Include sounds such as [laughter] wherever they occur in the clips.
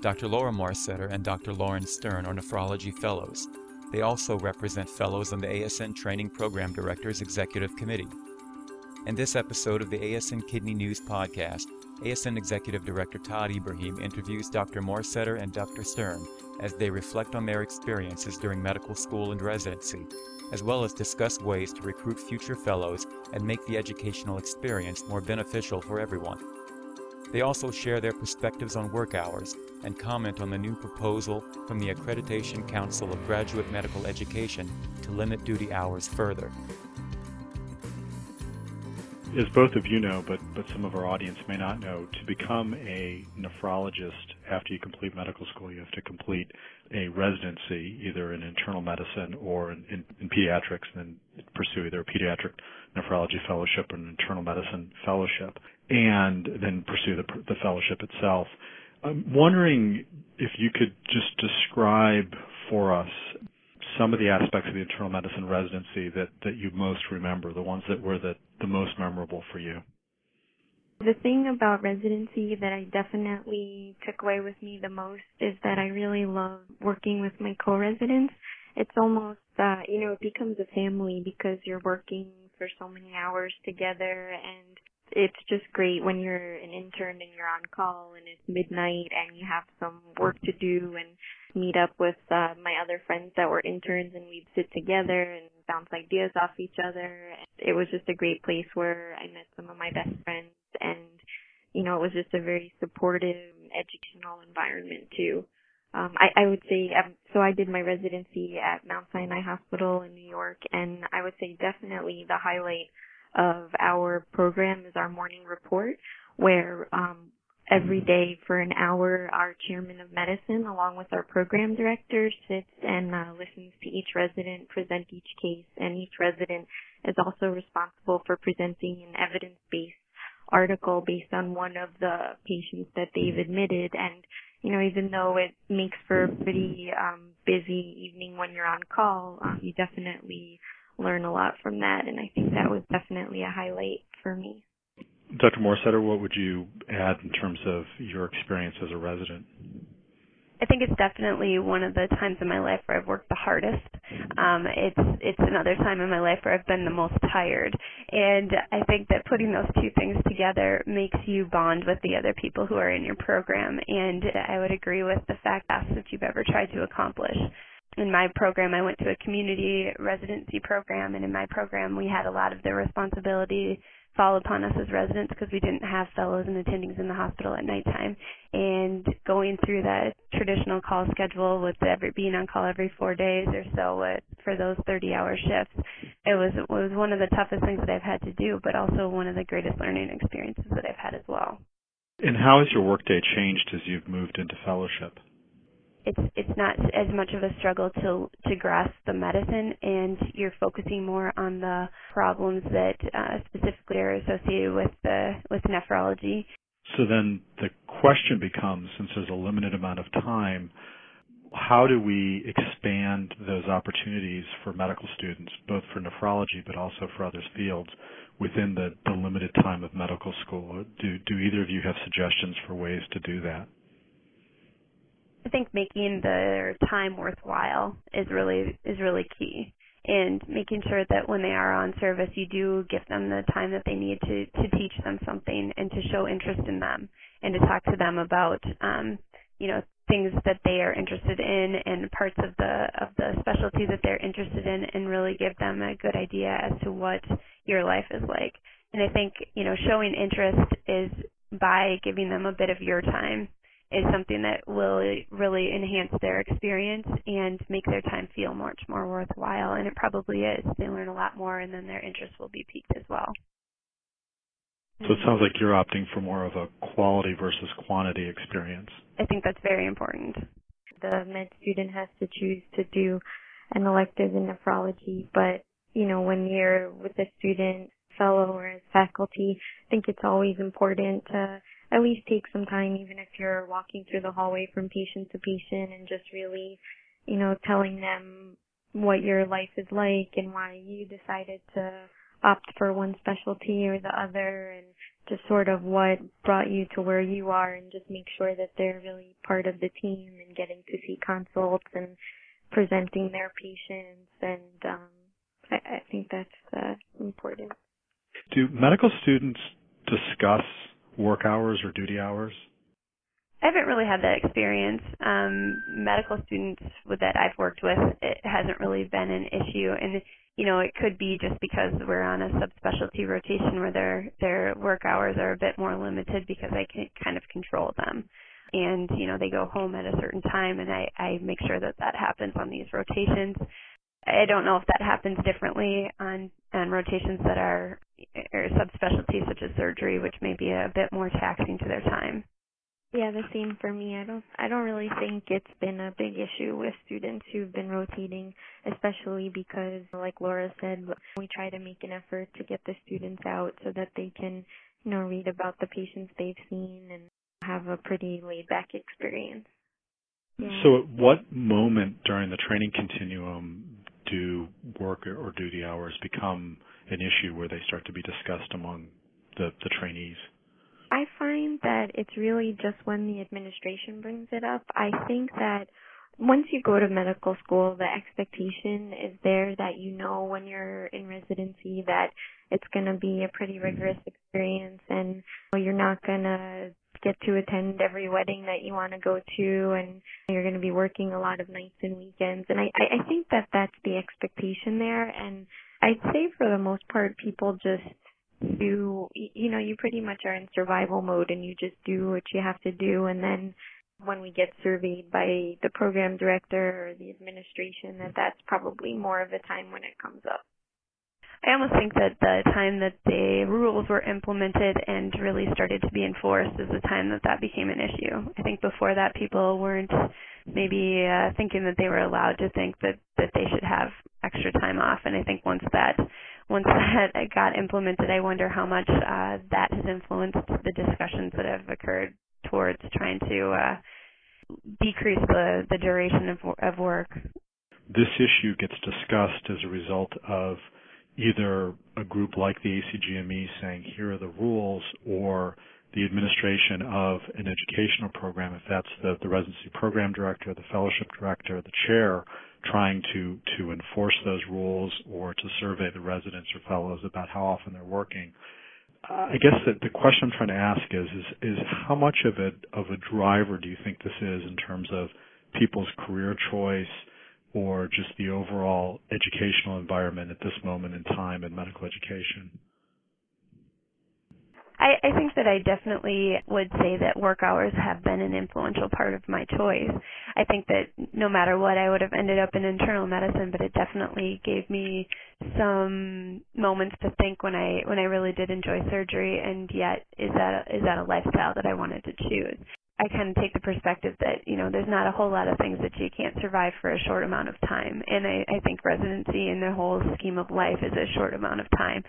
Dr. Laura Maursetter and Dr. Lauren Stern are nephrology fellows. They also represent fellows on the ASN Training Program Directors Executive Committee. In this episode of the ASN Kidney News podcast, ASN Executive Director Tod Ibrahim interviews Dr. Maursetter and Dr. Stern as they reflect on their experiences during medical school and residency, as well as discuss ways to recruit future fellows and make the educational experience more beneficial for everyone. They also share their perspectives on work hours and comment on the new proposal from the Accreditation Council of Graduate Medical Education to limit duty hours further. As both of you know, but, but some of our audience may not know, to become a nephrologist after you complete medical school, you have to complete a residency, either in internal medicine or in, in, in pediatrics, and then pursue either a pediatric nephrology fellowship and internal medicine fellowship, and then pursue the, the fellowship itself. I'm wondering if you could just describe for us some of the aspects of the internal medicine residency that, that you most remember, the ones that were the, the most memorable for you. The thing about residency that I definitely took away with me the most is that I really love working with my co-residents. It's almost, uh, you know, it becomes a family because you're working for so many hours together and it's just great when you're an intern and you're on call and it's midnight and you have some work to do and meet up with uh, my other friends that were interns and we'd sit together and bounce ideas off each other. It was just a great place where I met some of my best friends and you know it was just a very supportive educational environment too. Um, I, I would say um, so. I did my residency at Mount Sinai Hospital in New York, and I would say definitely the highlight of our program is our morning report, where um, every day for an hour our chairman of medicine, along with our program director, sits and uh, listens to each resident present each case, and each resident is also responsible for presenting an evidence-based article based on one of the patients that they've admitted and you know even though it makes for a pretty um busy evening when you're on call um you definitely learn a lot from that, and I think that was definitely a highlight for me. Dr. Maursetter, what would you add in terms of your experience as a resident? I think it's definitely one of the times in my life where I've worked the hardest. Um, it's it's another time in my life where I've been the most tired, and I think that putting those two things together makes you bond with the other people who are in your program. And I would agree with the fact that's that you've ever tried to accomplish. In my program, I went to a community residency program, and in my program, we had a lot of the responsibility fall upon us as residents because we didn't have fellows and attendings in the hospital at nighttime. And going through that traditional call schedule with every being on call every four days or so with, for those 30-hour shifts, it was it was one of the toughest things that I've had to do, but also one of the greatest learning experiences that I've had as well. And how has your workday changed as you've moved into fellowship? It's it's not as much of a struggle to to grasp the medicine and you're focusing more on the problems that uh, specifically are associated with the with nephrology. So then the question becomes since there's a limited amount of time how do we expand those opportunities for medical students both for nephrology but also for other fields within the, the limited time of medical school do do either of you have suggestions for ways to do that I think making their time worthwhile is really is really key. And making sure that when they are on service you do give them the time that they need to to teach them something and to show interest in them and to talk to them about um you know things that they are interested in and parts of the of the specialty that they're interested in and really give them a good idea as to what your life is like. And i think you know showing interest is by giving them a bit of your time is something that will really enhance their experience and make their time feel much more worthwhile. And it probably is. They learn a lot more, and then their interest will be piqued as well. So it sounds like you're opting for more of a quality versus quantity experience. I think that's very important. The med student has to choose to do an elective in nephrology, but you know, when you're with a student, fellow, or as faculty, I think it's always important to at least take some time, even if you're walking through the hallway from patient to patient and just really, you know, telling them what your life is like and why you decided to opt for one specialty or the other and just sort of what brought you to where you are and just make sure that they're really part of the team and getting to see consults and presenting their patients and um I, I think that's uh, important. Do medical students discuss work hours or duty hours? I haven't really had that experience. Um, medical students with that I've worked with, it hasn't really been an issue, and you know it could be just because we're on a subspecialty rotation where their their work hours are a bit more limited because I can kind of control them, and you know they go home at a certain time, and I I make sure that that happens on these rotations. I don't know if that happens differently on on rotations that are or subspecialties such as surgery, which may be a bit more taxing to their time. Yeah, the same for me. I don't I don't really think it's been a big issue with students who've been rotating, especially because like Laura said, we try to make an effort to get the students out so that they can, you know, read about the patients they've seen and have a pretty laid back experience. Yeah. So at what moment during the training continuum do work or duty hours become an issue where they start to be discussed among the, the trainees? I find that it's really just when the administration brings it up. I think that once you go to medical school, the expectation is there that you know when you're in residency that it's going to be a pretty rigorous mm-hmm. experience and you're not going to get to attend every wedding that you want to go to and you're going to be working a lot of nights and weekends. And I, I think that that's the expectation there. And I'd say for the most part, people just you you know you pretty much are in survival mode and you just do what you have to do and then when we get surveyed by the program director or the administration that that's probably more of a time when it comes up I almost think that the time that the rules were implemented and really started to be enforced is the time that that became an issue. I think before that people weren't maybe uh, thinking that they were allowed to think that that they should have extra time off and I think once that once [laughs] that got implemented, I wonder how much uh, that has influenced the discussions that have occurred towards trying to uh, decrease the, the duration of, of work. This issue gets discussed as a result of either a group like the ACGME saying, here are the rules, or the administration of an educational program, if that's the, the residency program director, the fellowship director, the chair, trying to, to enforce those rules or to survey the residents or fellows about how often they're working. I guess that the question I'm trying to ask is, is, is how much of a, of a driver do you think this is in terms of people's career choice or just the overall educational environment at this moment in time in medical education? I, I think that I definitely would say that work hours have been an influential part of my choice. I think that no matter what, I would have ended up in internal medicine, but it definitely gave me some moments to think when I when I really did enjoy surgery, and yet is that a, is that a lifestyle that I wanted to choose? I kind of take the perspective that you know there's not a whole lot of things that you can't survive for a short amount of time, and I, I think residency in the whole scheme of life is a short amount of time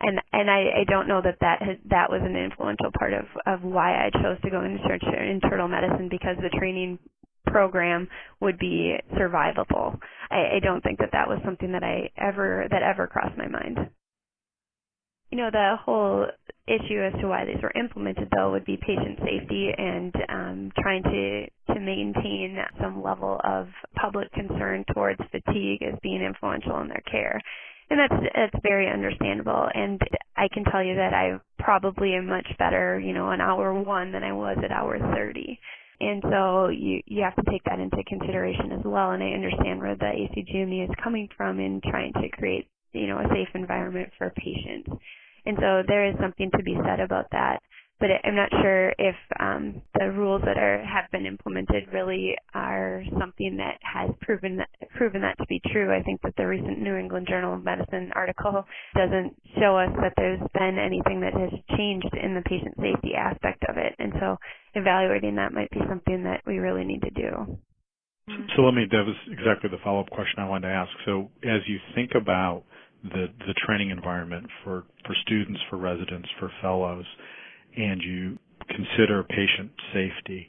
and and I, I don't know that that has, that was an influential part of of why I chose to go into internal medicine because the training program would be survivable. I, I don't think that that was something that I ever that ever crossed my mind. You know, the whole issue as to why these were implemented though would be patient safety and um, trying to to maintain some level of public concern towards fatigue as being influential in their care. And that's that's very understandable. And i can tell you that i probably am much better you know on hour one than i was at hour thirty. And so you you have to take that into consideration as well. And i understand where the acgme is coming from in trying to create you know a safe environment for patients and so there is something to be said about that but I'm not sure if um, the rules that are have been implemented really are something that has proven that proven that to be true. I think that the recent New England Journal of Medicine article doesn't show us that there's been anything that has changed in the patient safety aspect of it, and so evaluating that might be something that we really need to do. So let me, that was exactly the follow-up question I wanted to ask. So as you think about the, the training environment for, for students, for residents, for fellows, and you consider patient safety,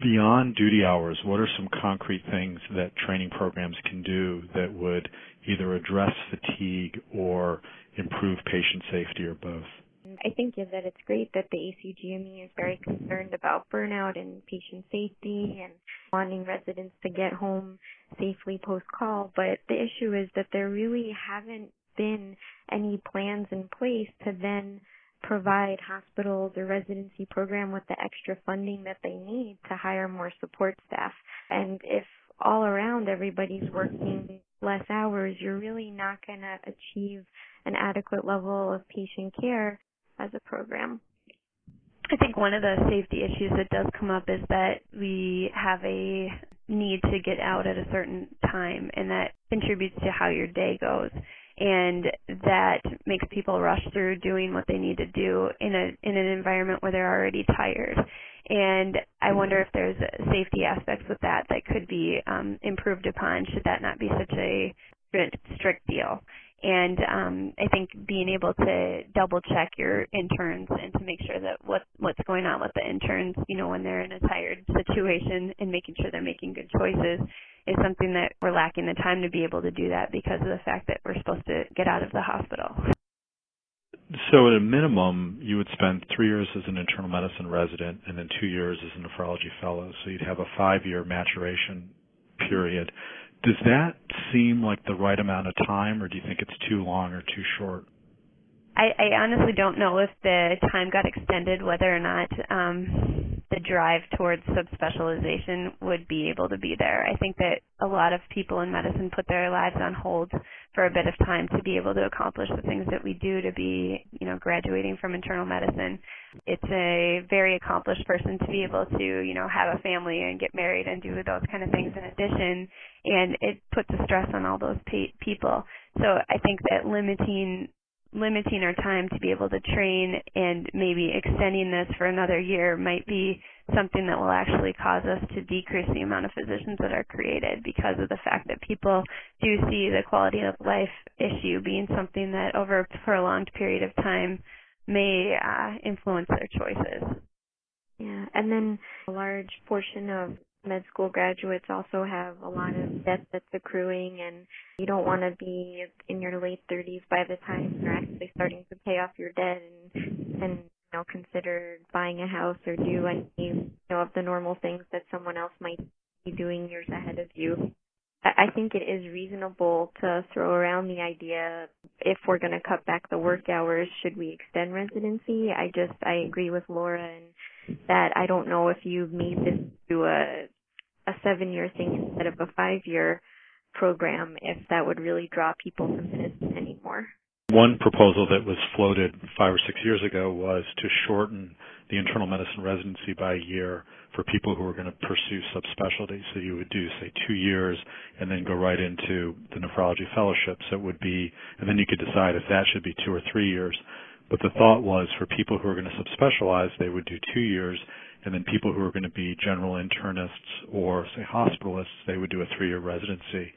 beyond duty hours, what are some concrete things that training programs can do that would either address fatigue or improve patient safety or both? I think is that it's great that the ACGME is very concerned about burnout and patient safety and wanting residents to get home safely post call. But the issue is that there really haven't been any plans in place to then provide hospitals or residency program with the extra funding that they need to hire more support staff. And if all around everybody's working less hours, you're really not going to achieve an adequate level of patient care as a program. I think one of the safety issues that does come up is that we have a need to get out at a certain time and that contributes to how your day goes and that makes people rush through doing what they need to do in a in an environment where they're already tired and I wonder if there's safety aspects with that that could be um, improved upon should that not be such a strict, strict deal. And um, I think being able to double check your interns and to make sure that what what's going on with the interns, you know, when they're in a tired situation and making sure they're making good choices is something that we're lacking the time to be able to do that because of the fact that we're supposed to get out of the hospital. So, at a minimum, you would spend three years as an internal medicine resident and then two years as a nephrology fellow. So, you'd have a five year maturation period. Does that seem like the right amount of time, or do you think it's too long or too short? I, I honestly don't know if the time got extended, whether or not um, the drive towards subspecialization would be able to be there. I think that a lot of people in medicine put their lives on hold for a bit of time to be able to accomplish the things that we do to be, you know, graduating from internal medicine. It's a very accomplished person to be able to, you know, have a family and get married and do those kind of things in addition, and it puts a stress on all those pe- people. So I think that limiting limiting our time to be able to train and maybe extending this for another year might be something that will actually cause us to decrease the amount of physicians that are created because of the fact that people do see the quality of life issue being something that over a prolonged period of time may uh, influence their choices. Yeah, and then a large portion of med school graduates also have a lot of debt that's accruing and you don't want to be in your late 30s by the time you're actually starting to pay off your debt and and you know consider buying a house or do any you know of the normal things that someone else might be doing years ahead of you. I think it is reasonable to throw around the idea if we're going to cut back the work hours, should we extend residency? I just I agree with Laura and that I don't know if you've made this to a a seven year thing instead of a five year program if that would really draw people to medicine anymore. One proposal that was floated five or six years ago was to shorten the internal medicine residency by a year for people who are going to pursue subspecialty. So you would do, say, two years and then go right into the nephrology fellowships. It would be, and then you could decide if that should be two or three years. But the thought was for people who are going to subspecialize, they would do two years and then people who are going to be general internists or say hospitalists, they would do a three-year residency.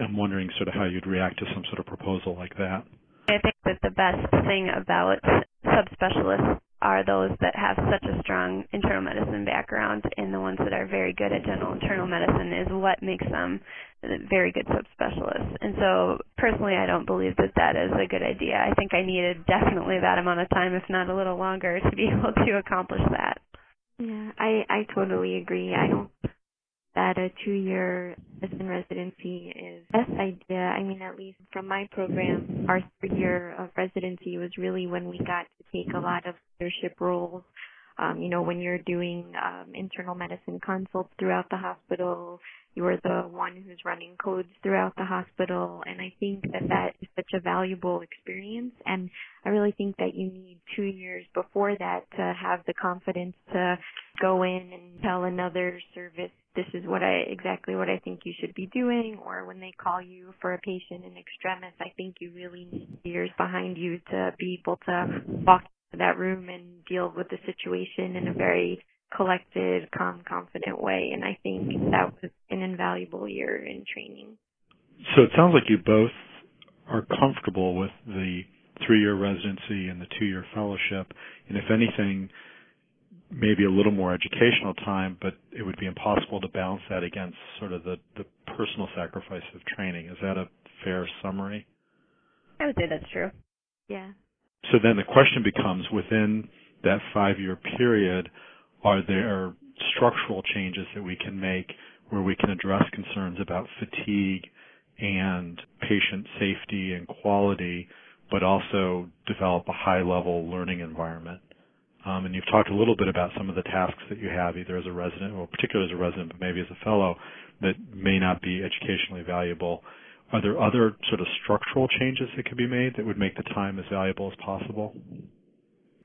I'm wondering sort of how you'd react to some sort of proposal like that. I think that the best thing about subspecialists are those that have such a strong internal medicine background and the ones that are very good at general internal medicine is what makes them very good subspecialists. And so personally I don't believe that that is a good idea. I think I needed definitely that amount of time if not a little longer to be [laughs] able to accomplish that. Yeah, I I totally agree. I don't that a two-year medicine residency is best idea. I mean, at least from my program, our third year of residency was really when we got to take a lot of leadership roles um, you know, when you're doing um, internal medicine consults throughout the hospital, you're the one who's running codes throughout the hospital. And I think that that is such a valuable experience. And I really think that you need two years before that to have the confidence to go in and tell another service this is what I exactly what I think you should be doing or when they call you for a patient in extremis I think you really need years behind you to be able to walk into that room and deal with the situation in a very collected, calm, confident way. And I think that was an invaluable year in training. So it sounds like you both are comfortable with the three year residency and the two year fellowship. And if anything, maybe a little more educational time, but it would be impossible to balance that against sort of the, the personal sacrifice of training. Is that a fair summary? I would say that's true. Yeah. So then the question becomes within that five year period, are there structural changes that we can make where we can address concerns about fatigue and patient safety and quality, but also develop a high level learning environment? Um, and you've talked a little bit about some of the tasks that you have, either as a resident, or particularly as a resident, but maybe as a fellow, that may not be educationally valuable. Are there other sort of structural changes that could be made that would make the time as valuable as possible?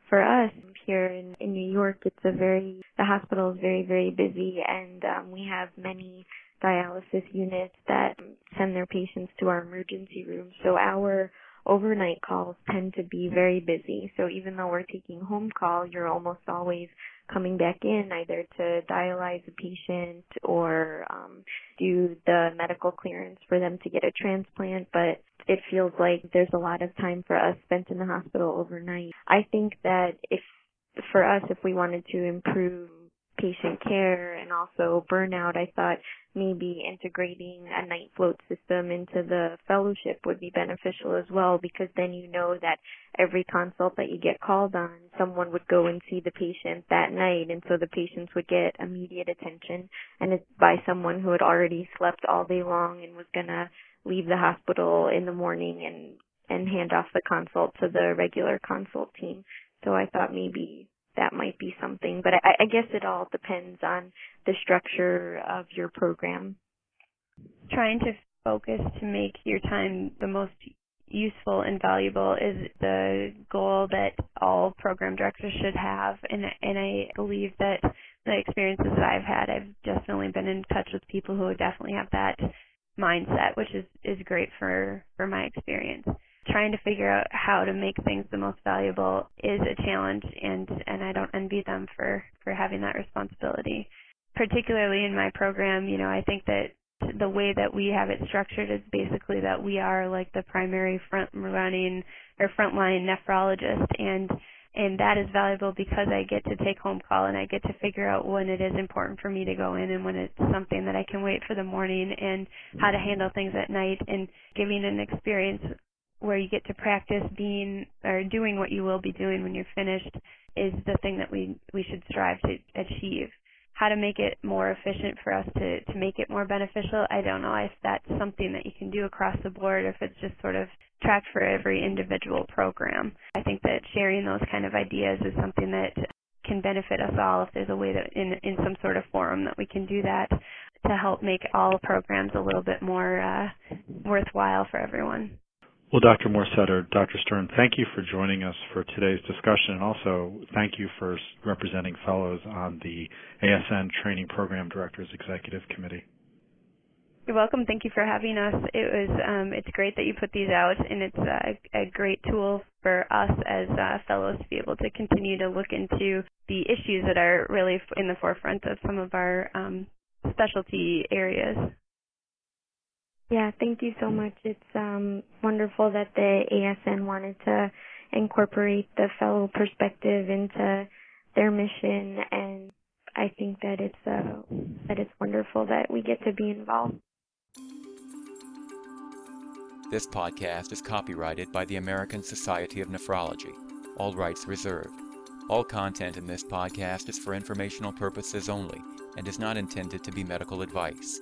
For us here in, in New York, it's a very, the hospital is very, very busy and um, we have many dialysis units that send their patients to our emergency room. So our overnight calls tend to be very busy. So even though we're taking home call, you're almost always coming back in either to dialyze a patient or um, do the medical clearance for them to get a transplant. But it feels like there's a lot of time for us spent in the hospital overnight. I think that if for us, if we wanted to improve patient care and also burnout, I thought maybe integrating a night float system into the fellowship would be beneficial as well because then you know that every consult that you get called on, someone would go and see the patient that night and so the patients would get immediate attention and it's by someone who had already slept all day long and was gonna leave the hospital in the morning and and hand off the consult to the regular consult team. So I thought maybe that might be something. But I, I guess it all depends on the structure of your program. Trying to focus to make your time the most useful and valuable is the goal that all program directors should have and and I believe that the experiences that I've had I've definitely been in touch with people who definitely have that mindset which is is great for for my experience trying to figure out how to make things the most valuable is a challenge and and I don't envy them for for having that responsibility. Particularly in my program you know I think that the way that we have it structured is basically that we are like the primary front running or frontline nephrologist and and that is valuable because I get to take home call and I get to figure out when it is important for me to go in and when it's something that I can wait for the morning and how to handle things at night and giving an experience where you get to practice being or doing what you will be doing when you're finished is the thing that we we should strive to achieve. How to make it more efficient for us to to make it more beneficial, I don't know if that's something that you can do across the board or if it's just sort of tracked for every individual program. I think that sharing those kind of ideas is something that can benefit us all if there's a way that in in some sort of forum that we can do that to help make all programs a little bit more uh, worthwhile for everyone. Well, Dr. Maursetter, Dr. Stern, thank you for joining us for today's discussion, and also thank you for representing fellows on the ASN Training Program Directors Executive Committee. You're welcome. Thank you for having us. It was um, it's great that you put these out, and it's a, a great tool for us as uh, fellows to be able to continue to look into the issues that are really in the forefront of some of our um, specialty areas. Yeah, thank you so much. It's um, wonderful that the ASN wanted to incorporate the fellow perspective into their mission, and I think that it's uh, that it's wonderful that we get to be involved. This podcast is copyrighted by the American Society of Nephrology. All rights reserved. All content in this podcast is for informational purposes only and is not intended to be medical advice.